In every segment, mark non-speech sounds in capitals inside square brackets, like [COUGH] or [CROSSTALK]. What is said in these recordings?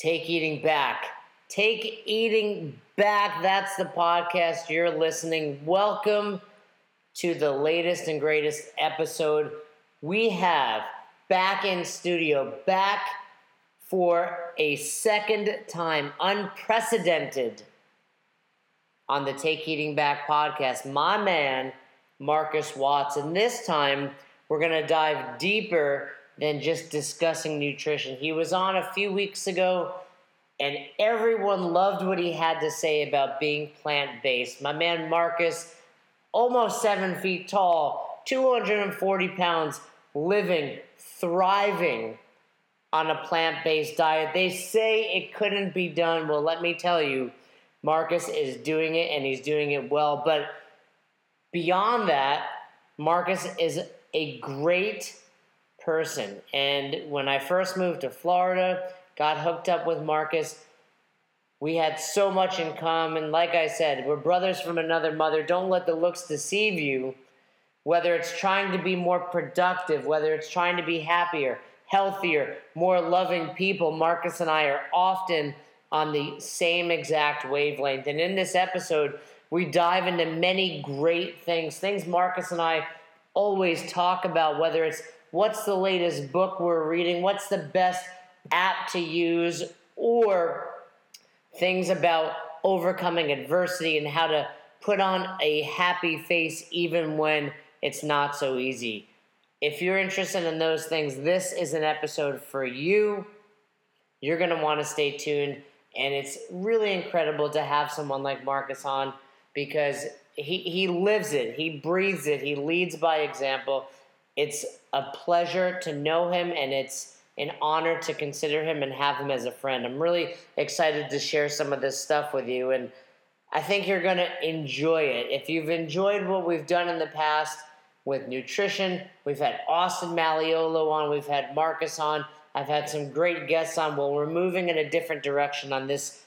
Take Eating Back. Take Eating Back. That's the podcast you're listening. Welcome to the latest and greatest episode. We have back in studio, back for a second time, unprecedented on the Take Eating Back podcast, my man, Marcus Watts. And this time, we're going to dive deeper than just discussing nutrition. He was on a few weeks ago, and everyone loved what he had to say about being plant based. My man, Marcus, almost seven feet tall, 240 pounds, living, thriving on a plant based diet. They say it couldn't be done. Well, let me tell you, Marcus is doing it and he's doing it well. But beyond that, Marcus is a great person. And when I first moved to Florida, got hooked up with Marcus, we had so much in common. Like I said, we're brothers from another mother. Don't let the looks deceive you. Whether it's trying to be more productive, whether it's trying to be happier, healthier, more loving people, Marcus and I are often on the same exact wavelength. And in this episode, we dive into many great things, things Marcus and I always talk about, whether it's what's the latest book we're reading, what's the best app to use, or things about overcoming adversity and how to put on a happy face even when it's not so easy. If you're interested in those things, this is an episode for you. You're going to want to stay tuned. And it's really incredible to have someone like Marcus on because he, he lives it, he breathes it, he leads by example. It's a pleasure to know him, and it's an honor to consider him and have him as a friend. I'm really excited to share some of this stuff with you, and I think you're going to enjoy it. If you've enjoyed what we've done in the past with nutrition, we've had Austin Malleolo on, we've had Marcus on. I've had some great guests on. Well, we're moving in a different direction on this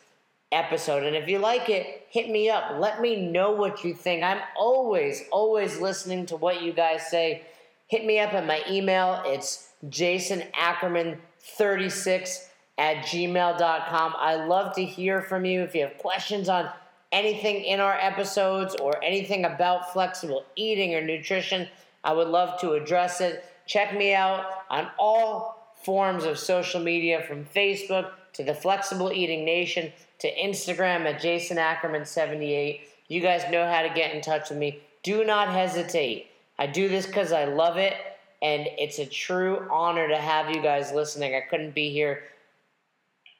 episode. And if you like it, hit me up. Let me know what you think. I'm always, always listening to what you guys say. Hit me up at my email. It's Jason Ackerman 36 at gmail.com. I love to hear from you. If you have questions on anything in our episodes or anything about flexible eating or nutrition, I would love to address it. Check me out on all forms of social media from Facebook to the Flexible Eating Nation to Instagram at Jason Ackerman78. You guys know how to get in touch with me. Do not hesitate. I do this because I love it, and it's a true honor to have you guys listening. I couldn't be here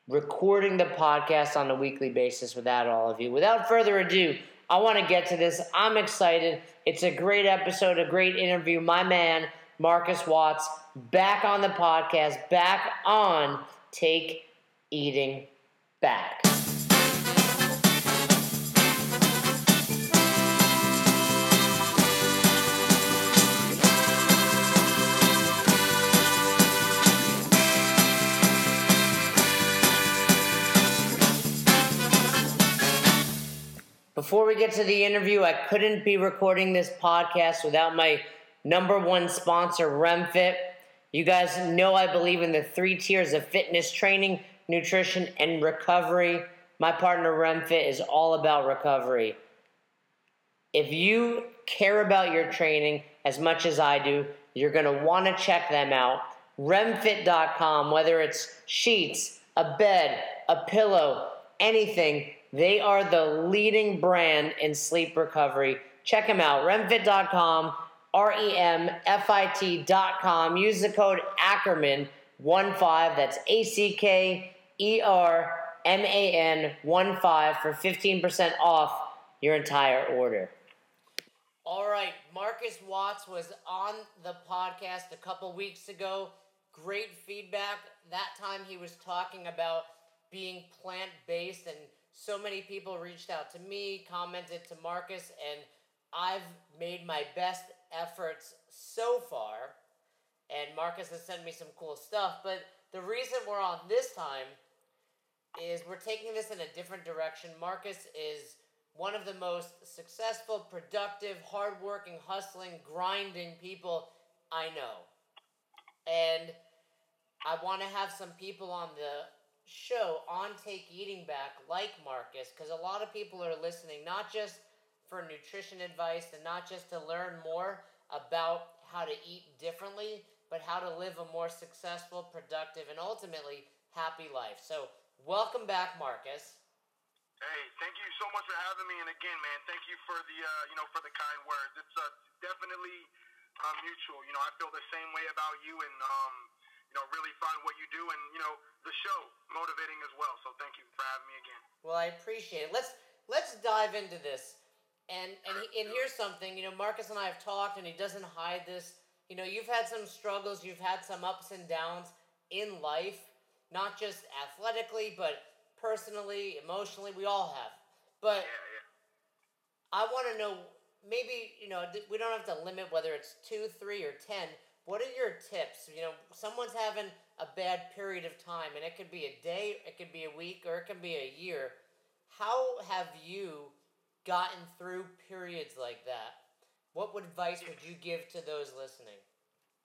recording the podcast on a weekly basis without all of you. Without further ado, I want to get to this. I'm excited. It's a great episode, a great interview. My man, Marcus Watts, back on the podcast, back on Take Eating Back. Before we get to the interview, I couldn't be recording this podcast without my number one sponsor, RemFit. You guys know I believe in the three tiers of fitness training, nutrition, and recovery. My partner, RemFit, is all about recovery. If you care about your training as much as I do, you're going to want to check them out. Remfit.com, whether it's sheets, a bed, a pillow, anything, they are the leading brand in sleep recovery. Check them out. Remfit.com R E M F I T.com. Use the code Ackerman one five. That's A-C-K-E-R-M-A-N one five for 15% off your entire order. All right, Marcus Watts was on the podcast a couple weeks ago. Great feedback. That time he was talking about being plant based, and so many people reached out to me, commented to Marcus, and I've made my best efforts so far, and Marcus has sent me some cool stuff. But the reason we're on this time is we're taking this in a different direction. Marcus is one of the most successful, productive, hardworking, hustling, grinding people I know. And I want to have some people on the show on Take Eating Back like Marcus because a lot of people are listening not just for nutrition advice and not just to learn more about how to eat differently, but how to live a more successful, productive, and ultimately happy life. So, welcome back, Marcus. Hey, thank you so much for having me. And again, man, thank you for the uh, you know for the kind words. It's uh, definitely uh, mutual. You know, I feel the same way about you, and um, you know, really find what you do, and you know, the show motivating as well. So thank you for having me again. Well, I appreciate it. Let's let's dive into this. And and and here's something. You know, Marcus and I have talked, and he doesn't hide this. You know, you've had some struggles, you've had some ups and downs in life, not just athletically, but personally, emotionally. We all have. But Yeah, yeah. I want to know maybe, you know, we don't have to limit whether it's two, three, or 10. What are your tips? You know, someone's having a bad period of time, and it could be a day, it could be a week, or it can be a year. How have you gotten through periods like that? What advice would you give to those listening?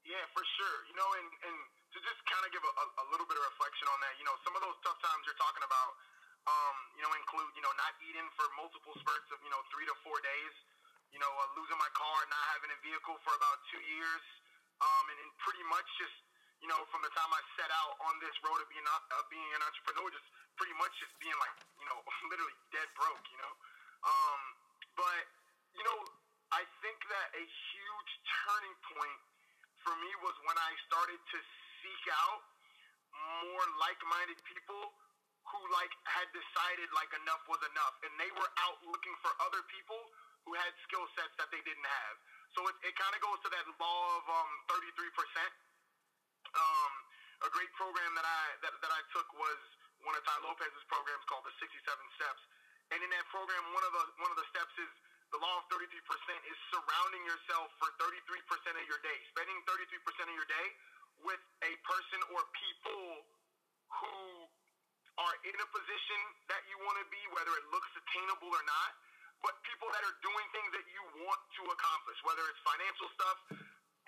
Yeah, for sure. You know, and, and to just kind of give a, a, a little bit of reflection on that, you know, some of those tough times you're talking about, um, you know, include, you know, not eating for multiple spurts of, you know, three to four days, you know, uh, losing my car, not having a vehicle for about two years, um, and, and pretty much just, you know, from the time I set out on this road of being, uh, being an entrepreneur, just pretty much just being like, you know, [LAUGHS] literally dead broke, you know. Um, but, you know, I think that a huge turning point for me was when I started to seek out more like-minded people who like had decided like enough was enough, and they were out looking for other people who had skill sets that they didn't have. So it, it kind of goes to that law of um, 33%. Um, a great program that I that, that I took was one of Tai Lopez's programs called the 67 Steps. And in that program, one of the one of the steps is the law of 33% is surrounding yourself for 33% of your day, spending 33% of your day with a person or people who are in a position that you want to be, whether it looks attainable or not, but people that are doing things that you want to accomplish, whether it's financial stuff,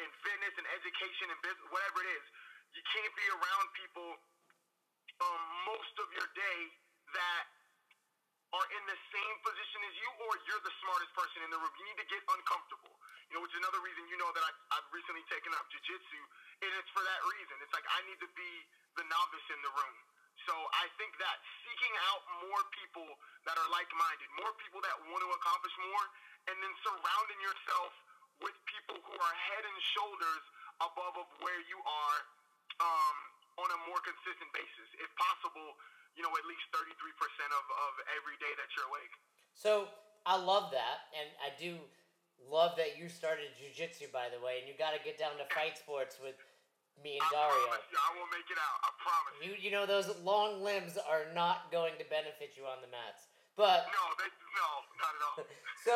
in fitness and education and business, whatever it is. You can't be around people um, most of your day that are in the same position as you, or you're the smartest person in the room. You need to get uncomfortable. You know, which is another reason you know that I, I've recently taken up jujitsu, and it's for that reason. It's like I need to be the novice in the room. So I think that seeking out more people that are like-minded, more people that want to accomplish more, and then surrounding yourself with people who are head and shoulders above of where you are um, on a more consistent basis. If possible, you know, at least 33% of, of every day that you're awake. So I love that, and I do love that you started jujitsu, by the way, and you got to get down to fight sports with me and I Dario. promise you, I will make it out. I promise you. You know those long limbs are not going to benefit you on the mats. But No, they, no, not at all. [LAUGHS] so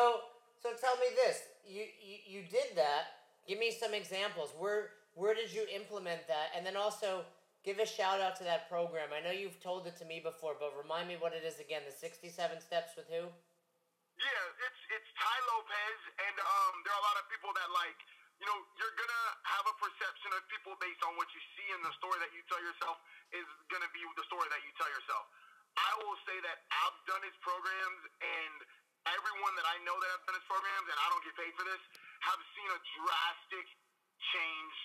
so tell me this. You, you you did that. Give me some examples. Where where did you implement that? And then also give a shout out to that program. I know you've told it to me before, but remind me what it is again. The 67 steps with who? Yeah, it's it's Tai Lopez, and um, there are a lot of people that like, you know, you're gonna have a perception of people based on what you see in the story that you tell yourself is gonna be the story that you tell yourself. I will say that I've done his programs, and everyone that I know that have done his programs, and I don't get paid for this, have seen a drastic change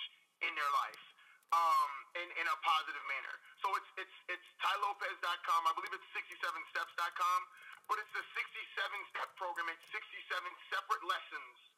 in their life. Um, in, in a positive manner. So it's it's it's tailopez.com. I believe it's 67steps.com, but it's the 67 step program. It's 67 separate lessons.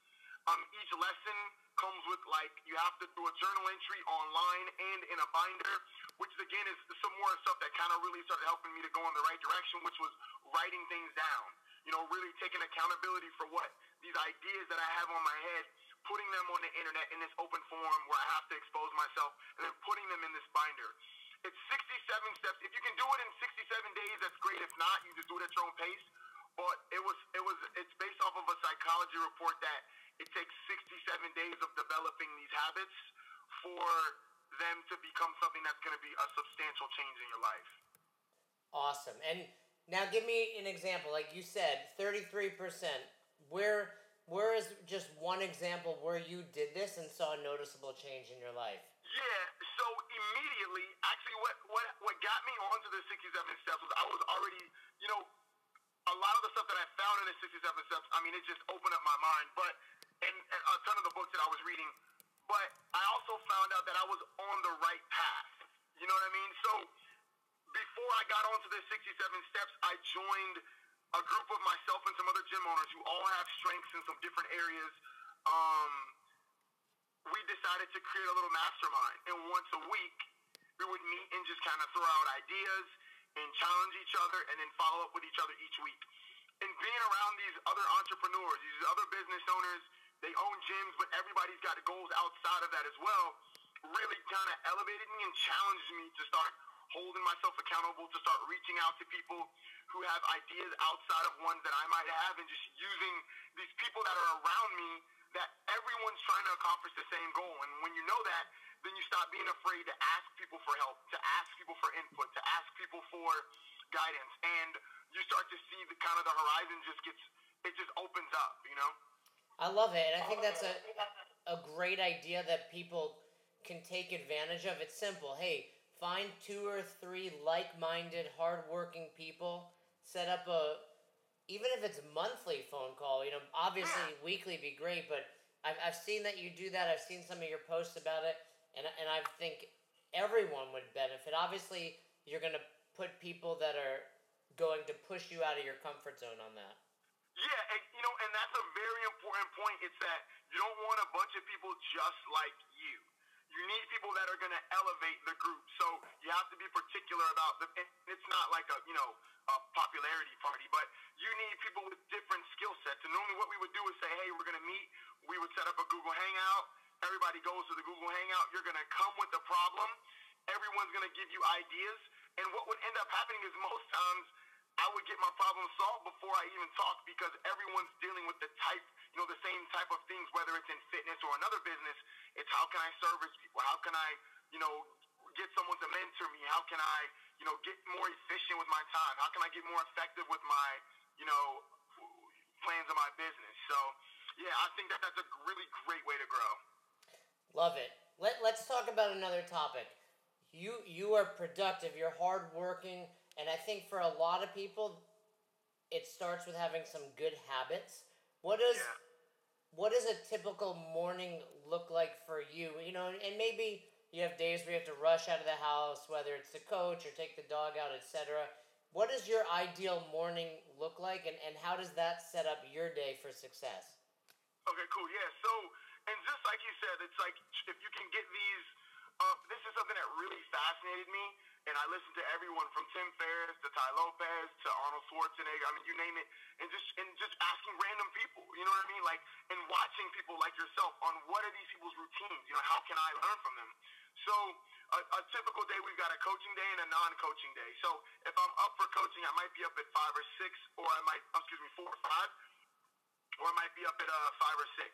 Um, each lesson comes with like you have to do a journal entry online and in a binder, which again is some more stuff that kind of really started helping me to go in the right direction, which was writing things down. You know, really taking accountability for what these ideas that I have on my head, putting them on the internet in this open forum where I have to expose myself, and then putting them in this binder. It's 67 steps. If you can do it in 67 days, that's great. If not, you just do it at your own pace. But it was it was it's based off of a psychology report that it takes 67 days of developing these habits for them to become something that's going to be a substantial change in your life. Awesome. And now give me an example. Like you said, 33%. Where where is just one example where you did this and saw a noticeable change in your life? Yeah, so immediately, actually, what, what, what got me onto the 67 steps was I was already, you know, a lot of the stuff that I found in the 67 steps, I mean, it just opened up my mind. But, and, and a ton of the books that I was reading, but I also found out that I was on the right path. You know what I mean? So before I got onto the 67 steps, I joined a group of myself and some other gym owners who all have strengths in some different areas. Um, we decided to create a little mastermind, and once a week we would meet and just kind of throw out ideas and challenge each other, and then follow up with each other each week. And being around these other entrepreneurs, these other business owners, they own gyms, but everybody's got goals outside of that as well. Really kind of elevated me and challenged me to start holding myself accountable, to start reaching out to people who have ideas outside of ones that I might have, and just using these people that are around me that everyone's trying to accomplish the same goal. And when you know that, then you stop being afraid to ask people for help, to ask people for input, to ask people for guidance, and you start to see the kind of the horizon just gets it just opens up, you know. I love it, and I think that's a a great idea that people can take advantage of. It's simple. Hey, find two or three like-minded, hardworking people. Set up a even if it's monthly phone call. You know, obviously Yeah. weekly be great, but I've I've seen that you do that. I've seen some of your posts about it, and and I think everyone would benefit. Obviously, you're gonna put people that are going to push you out of your comfort zone on that. Yeah, and, you know, and that's a very important point. It's that you don't want a bunch of people just like you. You need people that are going to elevate the group. So you have to be particular about the. It's not like a you know a popularity party, but you need people with different skill sets. And normally, what we would do is say, hey, we're going to meet. We would set up a Google Hangout. Everybody goes to the Google Hangout. You're going to come with the problem. Everyone's going to give you ideas. And what would end up happening is most times I would get my problem solved before I even talk because everyone's dealing with the type, you know, the same type of things, whether it's in fitness or another business. It's how can I service people? How can I, you know, get someone to mentor me? How can I, you know, get more efficient with my time? How can I get more effective with my, you know, plans of my business? So, yeah, I think that that's a really great way to grow. Love it. Let, let's talk about another topic. You you are productive, you're hardworking, and I think for a lot of people, it starts with having some good habits. What does Yeah. what does a typical morning look like for you? You know, and maybe you have days where you have to rush out of the house, whether it's to coach or take the dog out, etc. What does your ideal morning look like, and, and how does that set up your day for success? Okay, cool. Yeah. So, and just like you said, it's like if you can get these. Uh, this is something that really fascinated me, and I listened to everyone from Tim Ferriss to Tai Lopez to Arnold Schwarzenegger. I mean, you name it, and just and just asking random people. You know what I mean? Like, and watching people like yourself on what are these people's routines? You know, how can I learn from them? So, a, a typical day, we've got a coaching day and a non-coaching day. So, if I'm up for coaching, I might be up at five or six, or I might, excuse me, four or five or I might be up at uh, 5 or 6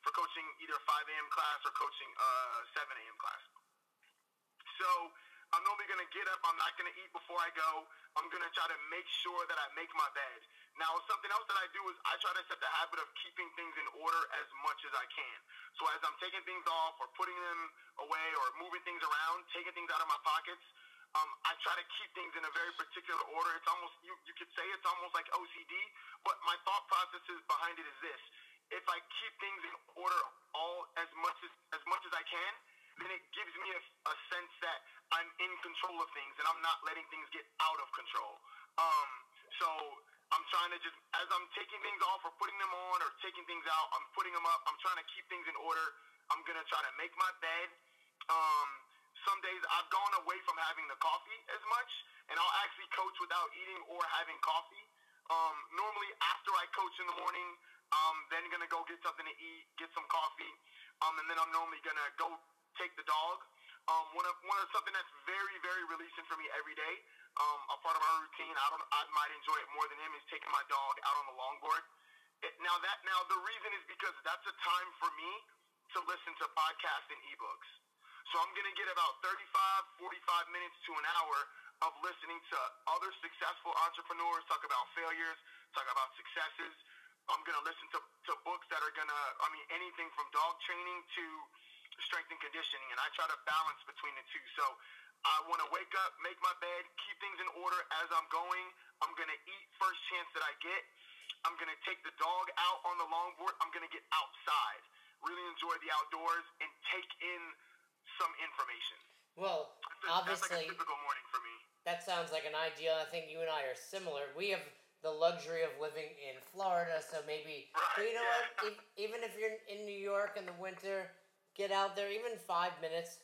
for coaching either 5 a.m. class or coaching uh, 7 a.m. class. So I'm normally going to get up. I'm not going to eat before I go. I'm going to try to make sure that I make my bed. Now, something else that I do is I try to set the habit of keeping things in order as much as I can. So as I'm taking things off or putting them away or moving things around, taking things out of my pockets, um, I try to keep things in a very particular order. It's almost you, you could say it's almost like OCD, but my thought process is behind it is this: if I keep things in order all as much as as much as I can, then it gives me a, a sense that I'm in control of things and I'm not letting things get out of control. Um, so I'm trying to just as I'm taking things off or putting them on or taking things out, I'm putting them up. I'm trying to keep things in order. I'm gonna try to make my bed. Um, some days I've gone away from having the coffee as much, and I'll actually coach without eating or having coffee. Um, normally, after I coach in the morning, um, then gonna go get something to eat, get some coffee, um, and then I'm normally gonna go take the dog. Um, one of one of something that's very very releasing for me every day. Um, a part of my routine. I don't. I might enjoy it more than him is taking my dog out on the longboard. It, now that now the reason is because that's a time for me to listen to podcasts and ebooks. So I'm to get about 35, 45 minutes to an hour of listening to other successful entrepreneurs talk about failures, talk about successes. I'm to listen to, to books that are to, I mean, anything from dog training to strength and conditioning. And I try to balance between the two. So I want to wake up, make my bed, keep things in order as I'm going. I'm going to eat first chance that I get. I'm going to take the dog out on the longboard. I'm going to get outside, really enjoy the outdoors, and take in some information. Well, That's, obviously, that's like a typical morning for me. that sounds like an ideal. I think you and I are similar. We have the luxury of living in Florida, so maybe. but you know Right, what? E- even if you're in New York in the winter, get out there. Even five minutes,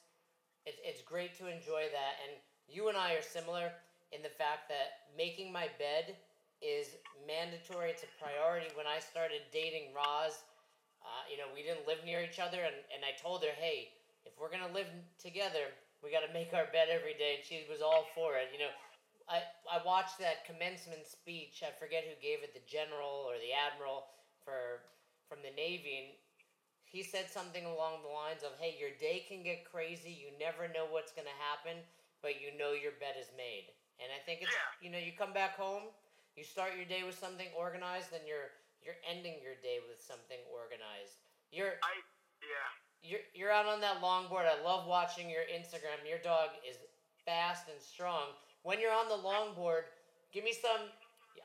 it's it's great to enjoy that. And you and I are similar in the fact that making my bed is mandatory. It's a priority. When I started dating Roz, uh, you know, we didn't live near each other, and, and I told her, hey, if we're gonna live together, we got to make our bed every day. And she was all for it. You know, I I watched that commencement speech. I forget who gave it, the general or the admiral for from the Navy, he said something along the lines of, "Hey, your day can get crazy. You never know what's gonna happen, but you know your bed is made." And I think it's Yeah. you know you come back home, you start your day with something organized, then you're you're ending your day with something organized. You're I yeah. you're you're out on that longboard. I love watching your Instagram. Your dog is fast and strong. When you're on the longboard, give me some.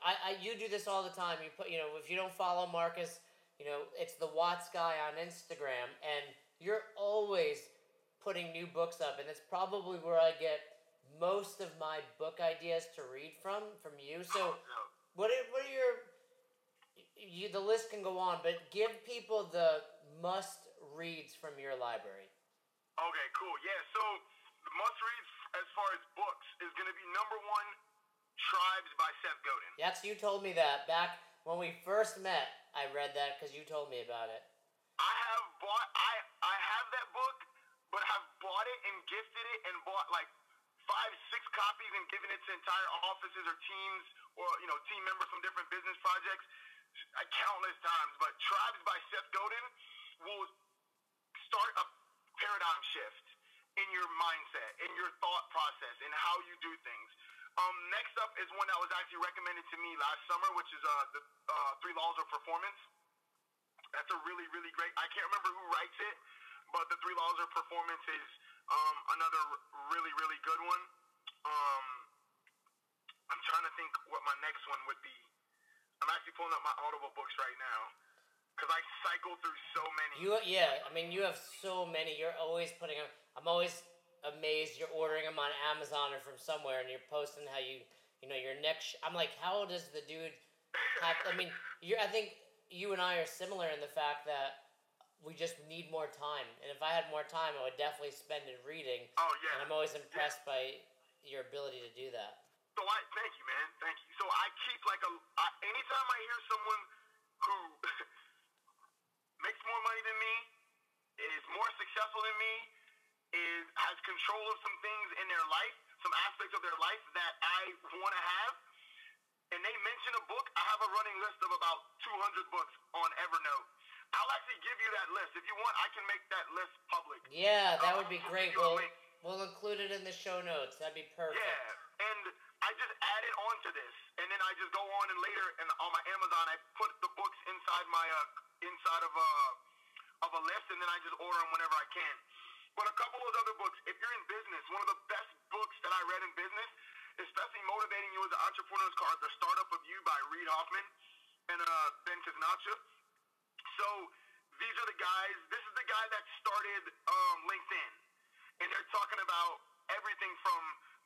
I, I you do this all the time. You put you know if you don't follow Marcus, you know it's the Watts guy on Instagram, and you're always putting new books up, and it's probably where I get most of my book ideas to read from from you. So. Oh, no. What are, what are your you the list can go on, but give people the must reads from your library. Okay, cool. Yeah, so the must reads as far as books is going to be number one, Tribes by Seth Godin. That's you told me that back when we first met. I read that because you told me about it. I have bought, I I have that book, but I've bought it and gifted it and bought like five, six copies and given it to entire offices or teams or you know team members from different business projects, uh, countless times. But Tribes by Seth Godin will start a paradigm shift in your mindset, in your thought process, in how you do things. Um, next up is one that was actually recommended to me last summer, which is uh, the uh, Three Laws of Performance. That's a really, really great. I can't remember who writes it, but the Three Laws of Performance is um, another really, really good one. Um, I'm trying to think what my next one would be. I'm actually pulling up my Audible books right now because I cycle through so many. You yeah, I mean you have so many. You're always putting them. I'm always amazed. You're ordering them on Amazon or from somewhere, and you're posting how you you know your next. I'm like, how does the dude have? I mean, you I think you and I are similar in the fact that we just need more time. And if I had more time, I would definitely spend it reading. oh yeah. And I'm always impressed by your ability to do that. So I thank you, man. Thank you. So I keep like a. I, anytime I hear someone who [LAUGHS] makes more money than me, is more successful than me, is has control of some things in their life, some aspects of their life that I want to have, and they mention a book, I have a running list of about 200 books on Evernote. I'll actually give you that list if you want. I can make that list public. Yeah, that would be I'll great. give you a We'll we'll include it in the show notes. That'd be perfect. Yeah, and I just added on to this, and then I just go on and later and on my Amazon I put the books inside my uh, inside of a of a list, and then I just order them whenever I can. But a couple of those other books, if you're in business, one of the best books that I read in business, especially motivating you as an entrepreneur, is called The Startup of You by Reid Hoffman and uh, Ben Casnocha. So these are the guys. This is the guy that started um, LinkedIn, and they're talking about everything from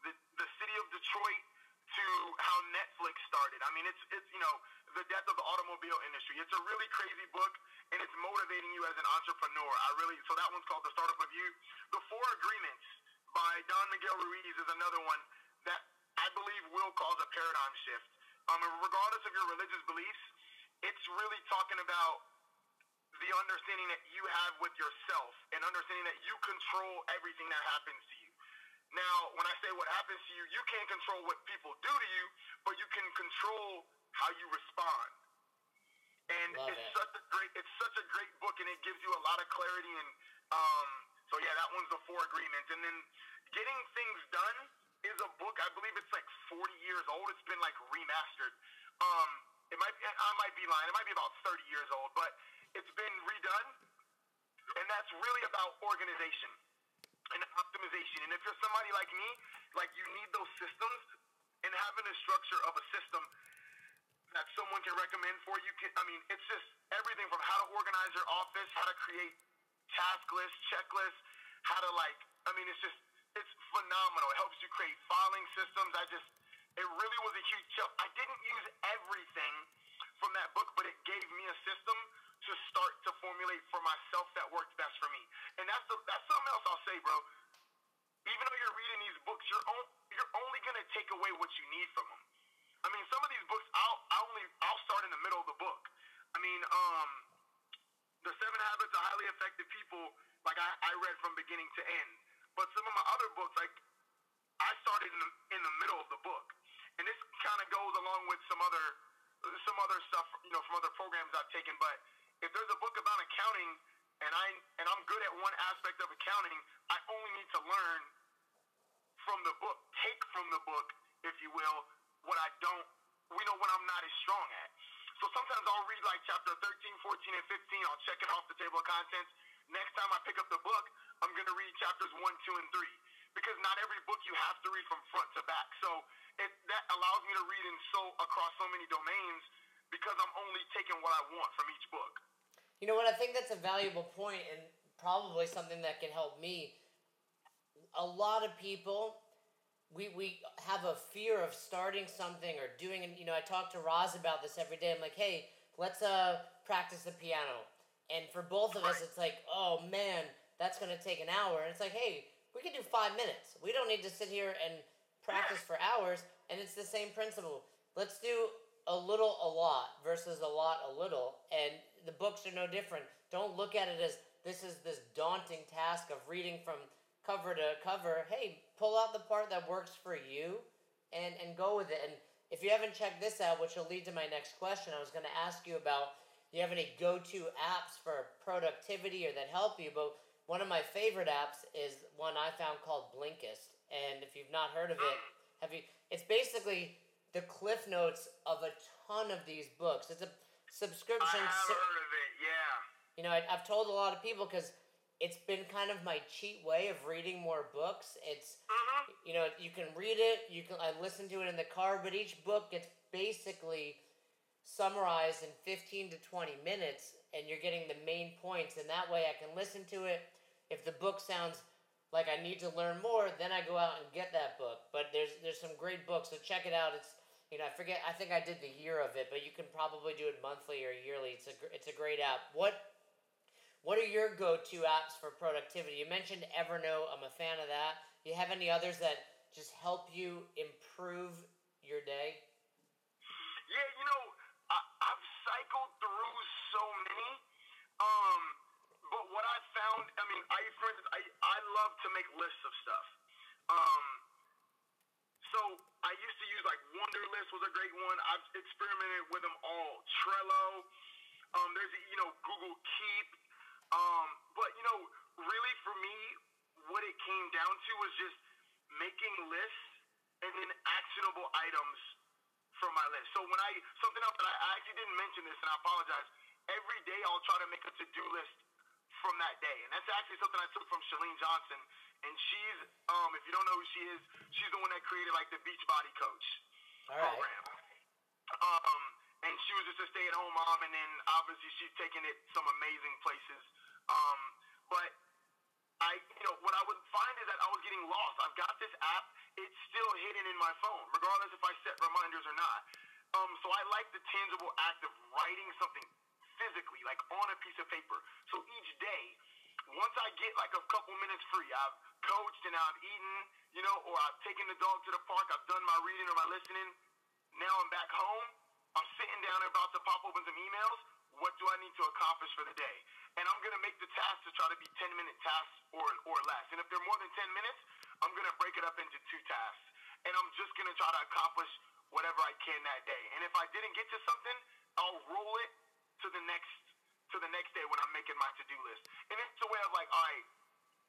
the the city of Detroit to how Netflix started. I mean, it's it's you know the death of the automobile industry. It's a really crazy book, and it's motivating you as an entrepreneur. I really so that one's called The Startup of You. The Four Agreements by Don Miguel Ruiz is another one that I believe will cause a paradigm shift. Um, regardless of your religious beliefs, it's really talking about the understanding that you have with yourself and understanding that you control everything that happens to you. Now, when I say what happens to you, you can't control what people do to you, but you can control how you respond. And Love it's it. such a great it's such a great book and it gives you a lot of clarity and um so yeah, that one's the four agreements. And then Getting Things Done is a book, I believe it's like 40 years old. It's been like remastered. Um it might I might be lying. It might be about 30 years old, but it's been redone and that's really about organization. And optimization. And if you're somebody like me, like you need those systems and having a structure of a system that someone can recommend for you. Can, I mean, it's just everything from how to organize your office, how to create task lists, checklists, how to like. I mean, it's just it's phenomenal. It helps you create filing systems. I just it really was a huge help. I didn't use everything from that book, but it gave me a system to start to formulate for myself that worked best for me. And that's the, that's something else I'll say, bro. Even though you're reading these books, you're on, you're only gonna take away what you need from them. I mean, some of these books, I'll, I'll only I'll start in the middle of the book. I mean, um, the Seven Habits of Highly Effective People, like I, I read from beginning to end. But some of my other books, like I started in the in the middle of the book, and this kind of goes along with some other some other stuff, you know, from other programs I've taken. But if there's a book about accounting, and I and I'm good at one aspect of accounting, I only need to learn from the book, take from the book, if you will, what I don't, we know what I'm not as strong at. So sometimes I'll read like chapter 13, 14, and 15. I'll check it off the table of contents. Next time I pick up the book, I'm going to read chapters 1, 2, and 3. Because not every book you have to read from front to back. So it, that allows me to read in so across so many domains because I'm only taking what I want from each book. You know what? I think that's a valuable point and probably something that can help me. A lot of people we we have a fear of starting something or doing and you know I talk to Roz about this every day. I'm like, hey, let's uh practice the piano. And for both of us it's like, oh man, that's gonna take an hour. And it's like, hey, we can do five minutes. We don't need to sit here and practice for hours. And it's the same principle. Let's do a little a lot versus a lot a little. And the books are no different. Don't look at it as this is this daunting task of reading from cover to cover, hey, pull out the part that works for you and, and go with it. And if you haven't checked this out, which will lead to my next question, I was going to ask you about do you have any go to apps for productivity or that help you? But one of my favorite apps is one I found called Blinkist. And if you've not heard of it, have you? It's basically the cliff notes of a ton of these books. It's a subscription. I have heard of it, yeah. You know, I, I've told a lot of people because it's been kind of my cheat way of reading more books. It's mm-hmm. you know you can read it, you can I listen to it in the car, but each book gets basically summarized in fifteen to twenty minutes, and you're getting the main points, and that way I can listen to it. If the book sounds like I need to learn more, then I go out and get that book. But there's there's some great books, so check it out. It's you know I forget I think I did the year of it, but you can probably do it monthly or yearly. It's a it's a great app. What what are your go-to apps for productivity? You mentioned Evernote. I'm a fan of that. You have any others that just help you improve your day? Yeah, you know, I, have cycled through so many. Um, but what I found, I mean, I for instance, I, I love to make lists of stuff. Um, so I used to use like Wunderlist was a great one. I've experimented with them all. Trello. Um, there's you know Google Keep. Um, but you know, really for me, what it came down to was just making lists and then actionable items from my list. So when I something else that I, I actually didn't mention this, and I apologize. Every day I'll try to make a to-do list from that day, and that's actually something I took from Chalene Johnson. And she's, um, if you don't know who she is, she's the one that created like the Beachbody Coach All right. program. Um, and she was just a stay-at-home mom, and then obviously she's taken it some amazing places. Um, but I, you know, what I would find is that I was getting lost. I've got this app; it's still hidden in my phone, regardless if I set reminders or not. Um, so I like the tangible act of writing something physically, like on a piece of paper. So each day, once I get like a couple minutes free, I've coached and I've eaten, you know, or I've taken the dog to the park, I've done my reading or my listening. Now I'm back home. I'm sitting down and about to pop open some emails. What do I need to accomplish for the day? And I'm going to make the tasks to try to be 10 minute tasks or, or less. And if they're more than 10 minutes, I'm going to break it up into two tasks. And I'm just going to try to accomplish whatever I can that day. And if I didn't get to something, I'll roll it to the next to the next day when I'm making my to-do list. And it's a way of like, all right,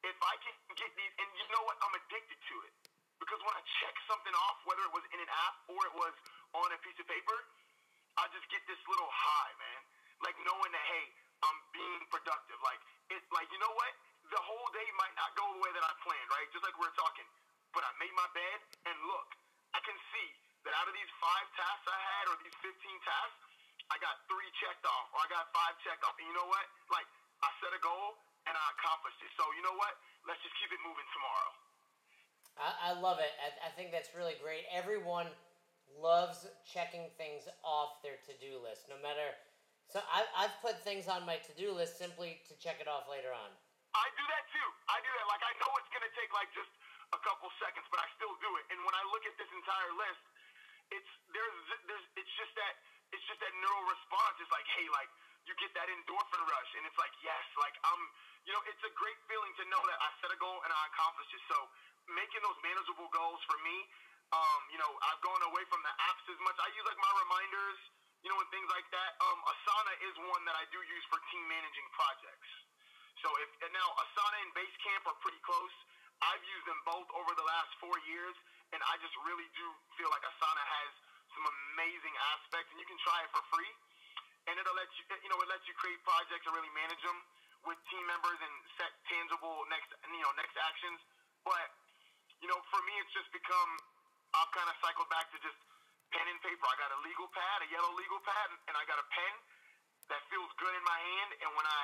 if I can get these, and you know what, I'm addicted to it because when I check something off, whether it was in an app or it was on a piece of paper, I just get this little high, man. Like knowing that, hey, I'm being productive. Like it, like you know what? the whole day might not go the way that I planned, right? Just like we are talking. But I made my bed, and look, I can see that out of these five tasks I had, or these 15 tasks, I got three checked off, or I got five checked off. And you know what? Like, I set a goal, and I accomplished it. So, you know what? Let's just keep it moving tomorrow. I, I love it. I, I think that's really great. Everyone loves checking things off their to-do list, no matter. So I, I've put things on my to-do list simply to check it off later on. I do that too. I do that. Like I know it's gonna take like just a couple seconds, but I still do it. And when I look at this entire list, it's there's there's it's just that it's just that neural response. It's like, hey, like you get that endorphin rush, and it's like, yes, like I'm, you know, it's a great feeling to know that I set a goal and I accomplished it. So making those manageable goals for me, um, you know, I've gone away from the apps as much. I use like my reminders, you know, and things like that. Um, Asana is one that I do use for team managing projects. So if and now Asana and Basecamp are pretty close. I've used them both over the last four years, and I just really do feel like Asana has some amazing aspects, and you can try it for free. And it'll let you, you know, it lets you create projects and really manage them with team members and set tangible next, you know, next actions. But you know, for me, it's just become I've kind of cycled back to just pen and paper. I got a legal pad, a yellow legal pad, and I got a pen that feels good in my hand. And when I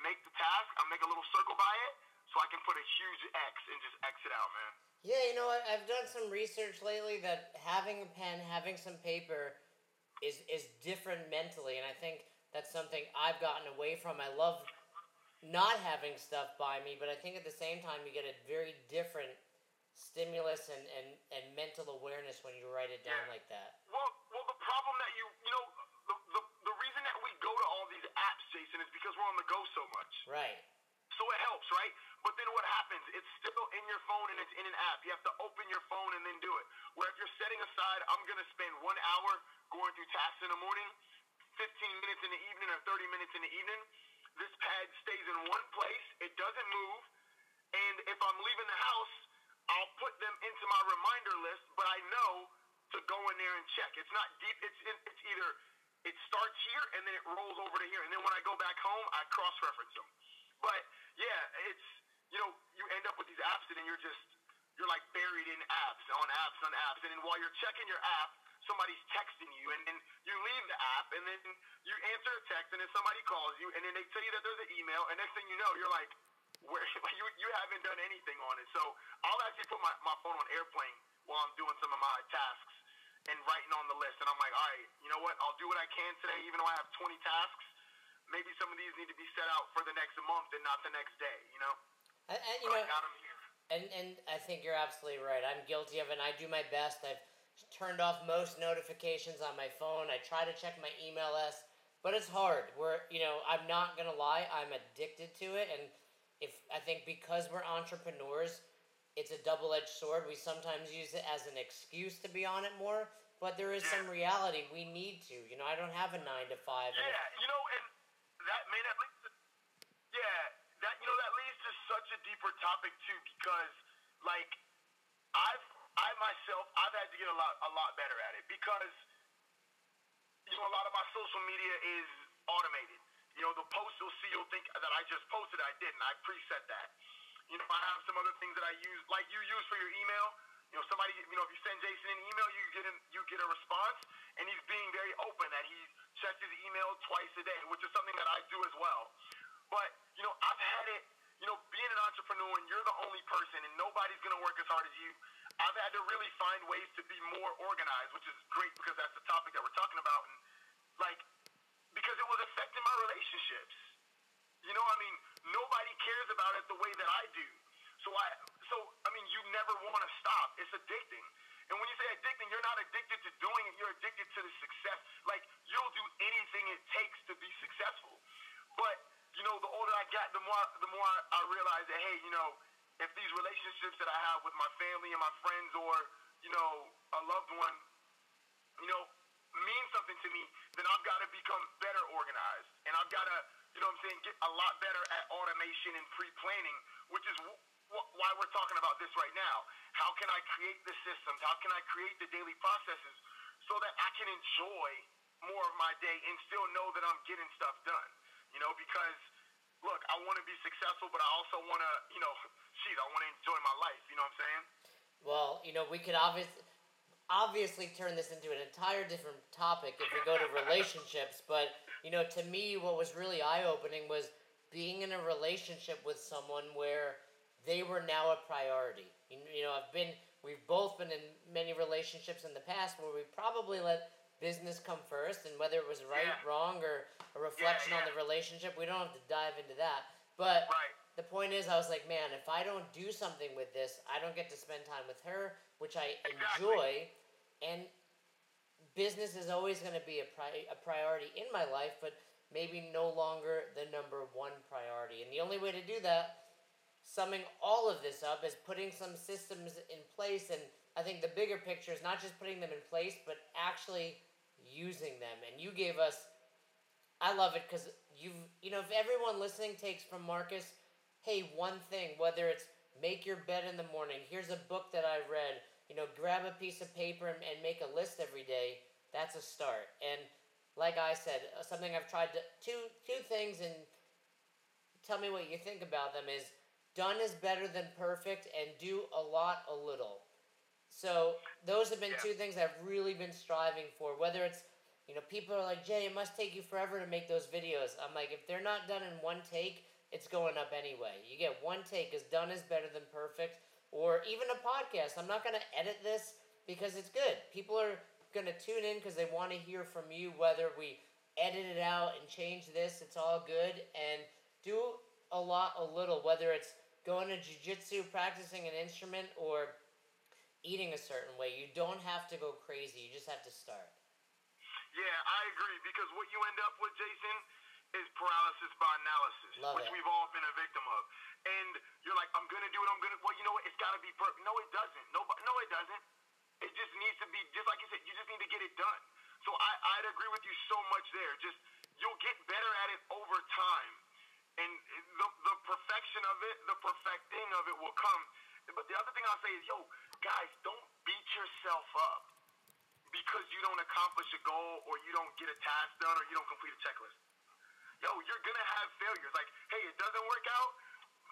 make the task, I make a little circle by it so I can put a huge X and just X it out, man. Yeah, you know? I've done some research lately that having a pen, having some paper, is is different mentally, and I think that's something I've gotten away from. I love not having stuff by me, but I think at the same time you get a very different stimulus and, and, and mental awareness when you write it down yeah. like that. Well, well, the problem that you you know the, the the reason that we go to all these apps, Jason, is because we're on the go so much. Right. So it helps, right? But then what happens? It's still in your phone and it's in an app. You have to open your phone and then do it. Where if you're setting aside, I'm going to spend one hour going through tasks in the morning, 15 minutes in the evening, or 30 minutes in the evening, this pad stays in one place. It doesn't move. And if I'm leaving the house, I'll put them into my reminder list, but I know to go in there and check. It's not deep. It's, in, it's either it starts here and then it rolls over to here. And then when I go back home, I cross-reference them. But yeah, it's you know you end up with these apps and then you're just you're like buried in apps on apps on apps, and then while you're checking your app, somebody's texting you, and then you leave the app, and then you answer a text, and then somebody calls you, and then they tell you that there's an email, and next thing you know, you're like, where [LAUGHS] you you haven't done anything on it. So I'll actually put my, my phone on airplane while I'm doing some of my tasks and writing on the list, and I'm like, all right, you know what? I'll do what I can today, even though I have 20 tasks maybe some of these need to be set out for the next month and not the next day. You know. And, and you know, and and I think you're absolutely right. I'm guilty of it. and I do my best. I've turned off most notifications on my phone. I try to check my email list, but it's hard. We're you know I'm not gonna lie. I'm addicted to it, and if I think because we're entrepreneurs, it's a double edged sword. We sometimes use it as an excuse to be on it more. But there is yeah. some reality. We need to. You know, I don't have a nine to five. Yeah, you know, and that man, at least, yeah, that you know that leads to such a deeper topic too, because like I've I myself I've had to get a lot a lot better at it because you know a lot of my social media is automated. You know, the post you'll see, you'll think that I just posted. I didn't. I preset that. You know, I have some other things that I use, like you use for your email. You know, somebody, you know, if you send Jason an email, you get an, you get a response, and he's being very open that he's check his email twice a day, which is something that I do as well. But, you know, I've had it, you know, being an entrepreneur and you're the only person and nobody's to work as hard as you, I've had to really find ways to be more organized, which is great because that's the topic that we're talking about. And, like, because it was affecting my relationships. You know, I mean, nobody cares about it the way that I do. So I, so I mean, you never want to stop. It's addicting. And when you say addicting, you're not addicted to doing it. You're addicted to the success. Like you'll do anything it takes to be successful. But you know, the older I got, the more the more I realize that hey, you know, if these relationships that I have with my family and my friends, or you know, a loved one, you know, mean something to me, then I've got to become better organized, and I've got to, you know, what I'm saying, get a lot better at automation and pre-planning, which is why we're talking about this right now. How can I create the systems? How can I create the daily processes so that I can enjoy more of my day and still know that I'm getting stuff done? You know, because look, I want to be successful, but I also want to, you know, shit, I want to enjoy my life. You know what I'm saying? Well, you know, we could obviously obviously turn this into an entire different topic if we go to relationships, [LAUGHS] but you know, to me what was really eye-opening was being in a relationship with someone where they were now a priority. You, you know, I've been we've both been in many relationships in the past where we probably let business come first and whether it was right, Yeah. wrong or a reflection on yeah. the relationship, we don't have to dive into that. But Right. The point is, I was like, man, if I don't do something with this, I don't get to spend time with her, which I Exactly. enjoy. And business is always going to be a, pri- a priority in my life, but maybe no longer the number one priority. And the only way to do that, summing all of this up, is putting some systems in place. And I think the bigger picture is not just putting them in place, but actually using them. And you gave us I love it because you've you know if everyone listening takes from Marcus, hey, one thing, whether it's make your bed in the morning, here's a book that I read, you know, grab a piece of paper and, and make a list every day. That's a start. And like I said, uh, something I've tried to two two things and tell me what you think about them is done is better than perfect and do a lot a little. So those have been Yeah. two things I've really been striving for. Whether it's, you know, people are like, Jay, it must take you forever to make those videos. I'm like, if they're not done in one take, it's going up anyway. You get one take, because done is better than perfect. Or even a podcast. I'm not going to edit this because it's good. People are going to tune in because they want to hear from you, whether we edit it out and change this, it's all good. And do a lot, a little, whether it's going to jujitsu, practicing an instrument, or eating a certain way. You don't have to go crazy. You just have to start. Yeah, I agree because what you end up with, Jason, is paralysis by analysis, Love which it. we've all been a victim of. And you're like, I'm gonna do it. I'm gonna. Well, you know what? It's got to be perfect. No, it doesn't. No, no, it doesn't. It just needs to be just like you said. You just need to get it done. So I, I'd agree with you so much there. Just you'll get better at it over time, and the the perfection of it, the perfecting of it will come. But the other thing I'll say is, yo, guys, don't beat yourself up because you don't accomplish a goal or you don't get a task done or you don't complete a checklist. Yo, you're gonna have failures. Like, hey, it doesn't work out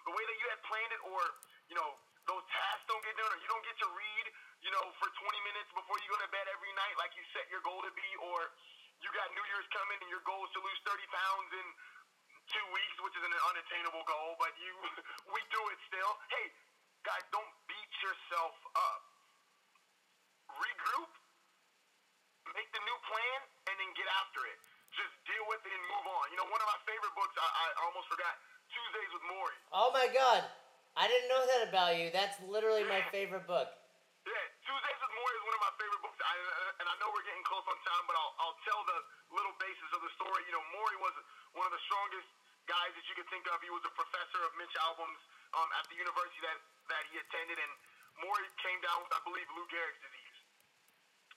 the way that you had planned it, or you know, those tasks don't get done, or you don't get to read, you know, for 20 minutes before you go to bed every night, like you set your goal to be, or you got New Year's coming and your goal is to lose 30 pounds in two weeks, which is an unattainable goal, but you [LAUGHS] we do it still. Hey, guys, don't beat yourself up. Regroup, make the new plan, and then get after it. Just deal with it and move on. You know, one of my favorite books, I, I almost forgot, Tuesdays with Morrie. Oh my God. I didn't know that about you. That's literally my favorite book. Yeah, Tuesdays with Morrie is one of my favorite books. I, uh, and I know we're getting close on time, but I'll, I'll tell the little basis of the story. You know, Morrie was one of the strongest guys that you could think of. He was a professor of Mitch Albom's um, at the university that, that he attended, and Morrie came down with, I believe, Lou Gehrig's disease.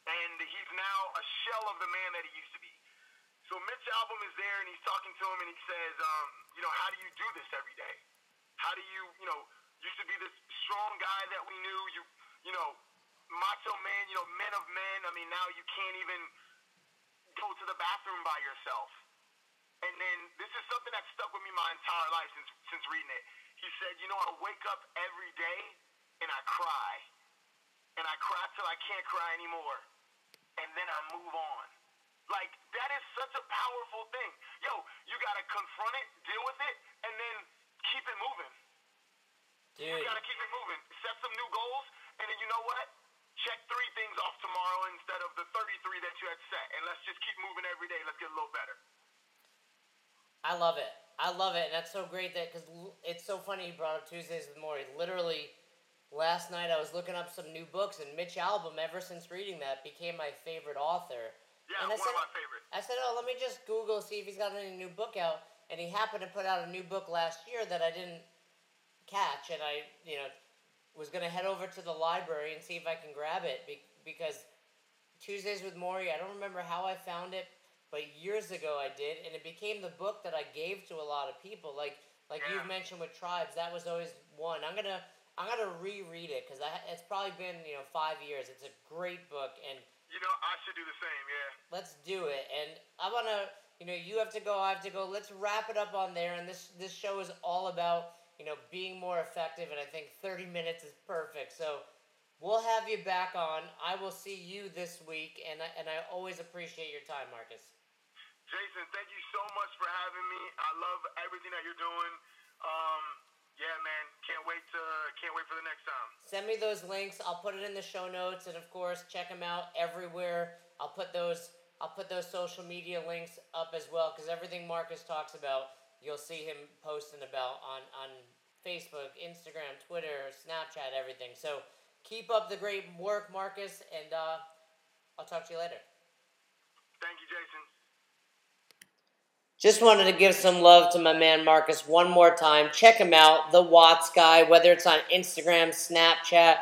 And he's now a shell of the man that he used to be. So Mitch Albom is there, and he's talking to him, and he says, um, you know, how do you do this every day? How do you, you know, used to be this strong guy that we knew, you, you know, macho man, you know, men of men. I mean, now you can't even go to the bathroom by yourself. And then this is something that stuck with me my entire life since since reading it. He said, you know, I wake up every day and I cry, and I cry till I can't cry anymore, and then I move on. Like that is such a powerful thing. Yo, you gotta confront it, deal with it, and then keep it moving. You gotta keep it moving. Set some new goals, and then you know what? Check three things off tomorrow instead of the 33 that you had set, and let's just keep moving every day. Let's get a little better. I love it. I love it. And that's so great that, because it's so funny you brought up Tuesdays with Morrie. Literally, last night I was looking up some new books, and Mitch Albom, ever since reading that, became my favorite author. Yeah, And I one said- of my favorites. I said, oh, let me just Google, see if he's got any new book out. And he happened to put out a new book last year that I didn't catch. And I, you know, was going to head over to the library and see if I can grab it be- because Tuesdays with Morrie, I don't remember how I found it, but years ago I did. And it became the book that I gave to a lot of people. Like, like Yeah. you've mentioned with Tribes, that was always one. I'm going to, I'm going to reread it because it's probably been, you know, five years. It's a great book. And You know, I should do the same. Yeah. let's do it. And I want to, you know, you have to go, I have to go. Let's wrap it up on there. And this this show is all about you know being more effective. And I think 30 minutes is perfect. So we'll have you back on. I will see you this week, and I, and I always appreciate your time, Marcus. Jason, thank you so much for having me. I love everything that you're doing. Um, yeah, man, can't wait to can't wait for the next time. Send me those links. I'll put it in the show notes, and of course, check them out everywhere. I'll put those I'll put those social media links up as well because everything Marcus talks about, you'll see him posting about on on Facebook, Instagram, Twitter, Snapchat, everything. So keep up the great work, Marcus, and uh, I'll talk to you later. Thank you, Jason. Just wanted to give some love to my man Marcus one more time. Check him out, the Watts guy, whether it's on Instagram, Snapchat.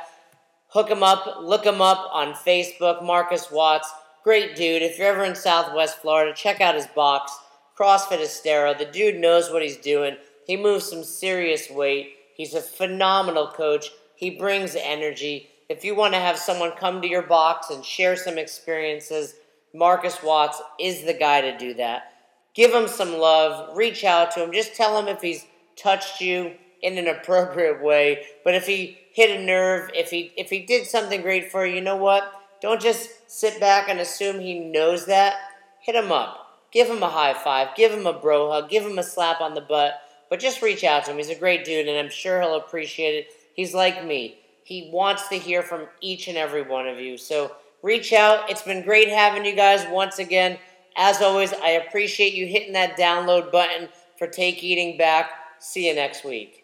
Hook him up, look him up on Facebook, Marcus Watts. Great dude. If you're ever in Southwest Florida, check out his box. CrossFit Estero. The dude knows what he's doing. He moves some serious weight. He's a phenomenal coach. He brings energy. If you want to have someone come to your box and share some experiences, Marcus Watts is the guy to do that give him some love, reach out to him, just tell him if he's touched you in an appropriate way. But if he hit a nerve, if he if he did something great for you, you know what? Don't just sit back and assume he knows that. Hit him up. Give him a high five. Give him a bro hug. Give him a slap on the butt. But just reach out to him. He's a great dude, and I'm sure he'll appreciate it. He's like me. He wants to hear from each and every one of you. So reach out. It's been great having you guys once again. As always, I appreciate you hitting that download button for Take Eating Back. See you next week.